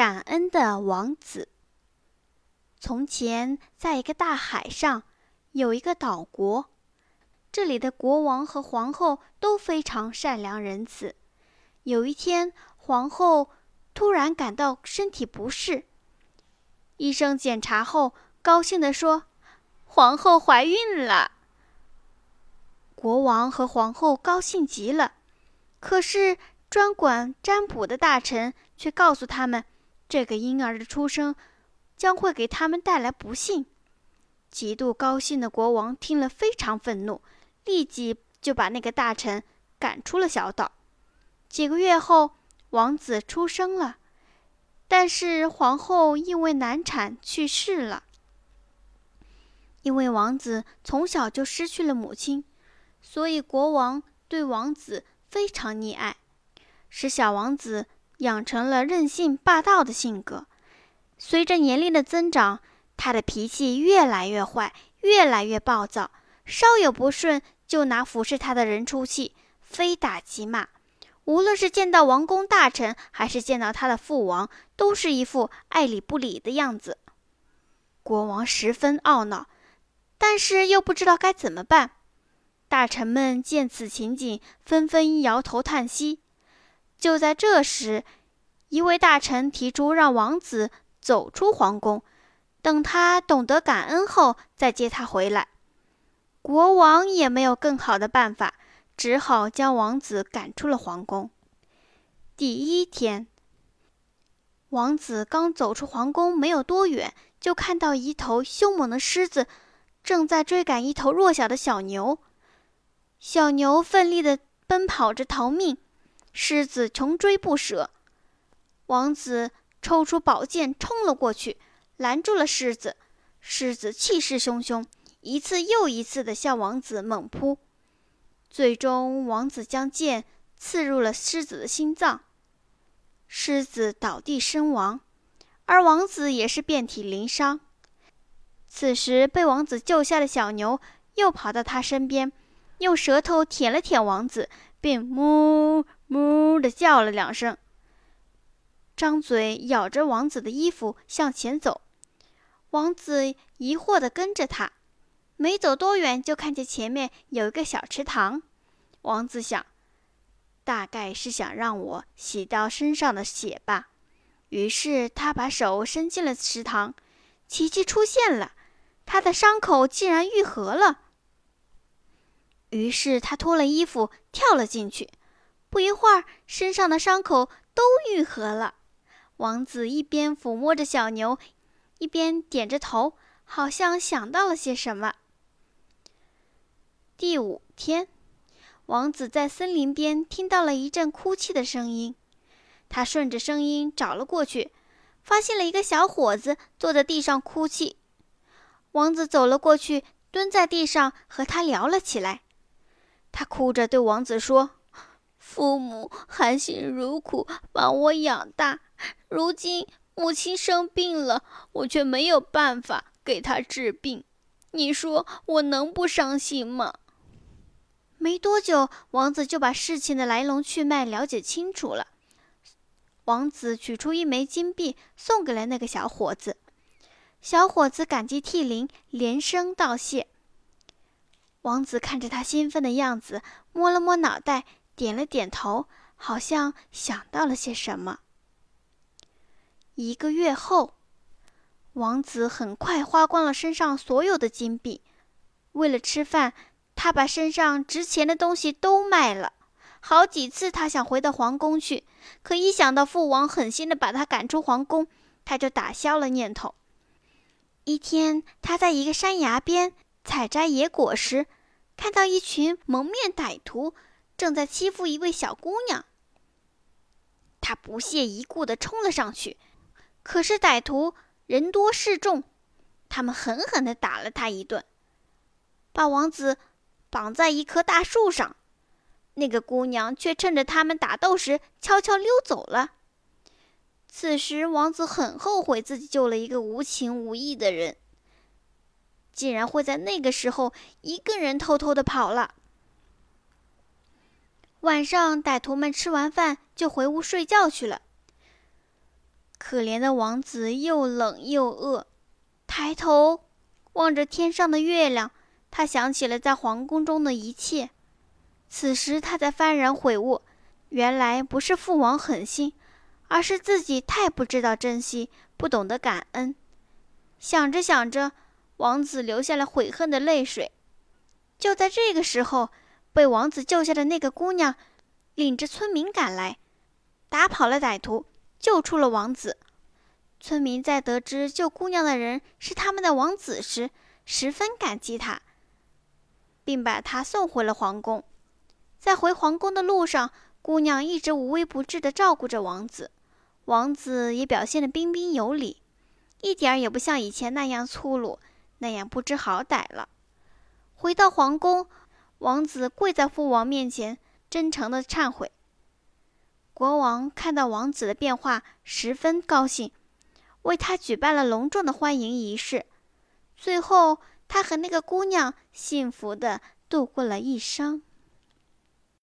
感恩的王子。从前，在一个大海上，有一个岛国，这里的国王和皇后都非常善良仁慈。有一天，皇后突然感到身体不适，医生检查后，高兴地说：“皇后怀孕了。”国王和皇后高兴极了，可是专管占卜的大臣却告诉他们，这个婴儿的出生将会给他们带来不幸。极度高兴的国王听了非常愤怒，立即就把那个大臣赶出了小岛。几个月后，王子出生了，但是皇后因为难产去世了。因为王子从小就失去了母亲。所以，国王对王子非常溺爱，使小王子养成了任性霸道的性格。随着年龄的增长，他的脾气越来越坏，越来越暴躁，稍有不顺就拿服侍他的人出气，非打即骂。无论是见到王公大臣，还是见到他的父王，都是一副爱理不理的样子。国王十分懊恼，但是又不知道该怎么办。大臣们见此情景，纷纷摇头叹息。就在这时，一位大臣提出让王子走出皇宫，等他懂得感恩后再接他回来。国王也没有更好的办法，只好将王子赶出了皇宫。第一天，王子刚走出皇宫没有多远，就看到一头凶猛的狮子正在追赶一头弱小的小牛。小牛奋力地奔跑着逃命，狮子穷追不舍。王子抽出宝剑冲了过去，拦住了狮子。狮子气势汹汹，一次又一次地向王子猛扑。最终，王子将剑刺入了狮子的心脏，狮子倒地身亡，而王子也是遍体鳞伤。此时，被王子救下的小牛又跑到他身边。用舌头舔了舔王子，并哞哞地叫了两声，张嘴咬着王子的衣服向前走。王子疑惑地跟着他，没走多远就看见前面有一个小池塘。王子想，大概是想让我洗掉身上的血吧。于是他把手伸进了池塘，奇迹出现了，他的伤口竟然愈合了。于是他脱了衣服，跳了进去。不一会儿，身上的伤口都愈合了。王子一边抚摸着小牛，一边点着头，好像想到了些什么。第五天，王子在森林边听到了一阵哭泣的声音，他顺着声音找了过去，发现了一个小伙子坐在地上哭泣。王子走了过去，蹲在地上和他聊了起来。他哭着对王子说：“父母含辛茹苦把我养大，如今母亲生病了，我却没有办法给她治病。你说我能不伤心吗？”没多久，王子就把事情的来龙去脉了解清楚了。王子取出一枚金币，送给了那个小伙子。小伙子感激涕零，连声道谢。王子看着他兴奋的样子，摸了摸脑袋，点了点头，好像想到了些什么。一个月后，王子很快花光了身上所有的金币。为了吃饭，他把身上值钱的东西都卖了。好几次，他想回到皇宫去，可一想到父王狠心的把他赶出皇宫，他就打消了念头。一天，他在一个山崖边。采摘野果时，看到一群蒙面歹徒正在欺负一位小姑娘。他不屑一顾地冲了上去，可是歹徒人多势众，他们狠狠地打了他一顿，把王子绑在一棵大树上。那个姑娘却趁着他们打斗时悄悄溜走了。此时，王子很后悔自己救了一个无情无义的人。竟然会在那个时候一个人偷偷的跑了。晚上，歹徒们吃完饭就回屋睡觉去了。可怜的王子又冷又饿，抬头望着天上的月亮，他想起了在皇宫中的一切。此时他才幡然悔悟，原来不是父王狠心，而是自己太不知道珍惜，不懂得感恩。想着想着，王子流下了悔恨的泪水。就在这个时候，被王子救下的那个姑娘，领着村民赶来，打跑了歹徒，救出了王子。村民在得知救姑娘的人是他们的王子时，十分感激他，并把他送回了皇宫。在回皇宫的路上，姑娘一直无微不至地照顾着王子，王子也表现得彬彬有礼，一点也不像以前那样粗鲁，那样不知好歹了。回到皇宫，王子跪在父王面前，真诚地忏悔。国王看到王子的变化，十分高兴，为他举办了隆重的欢迎仪式。最后，他和那个姑娘幸福地度过了一生。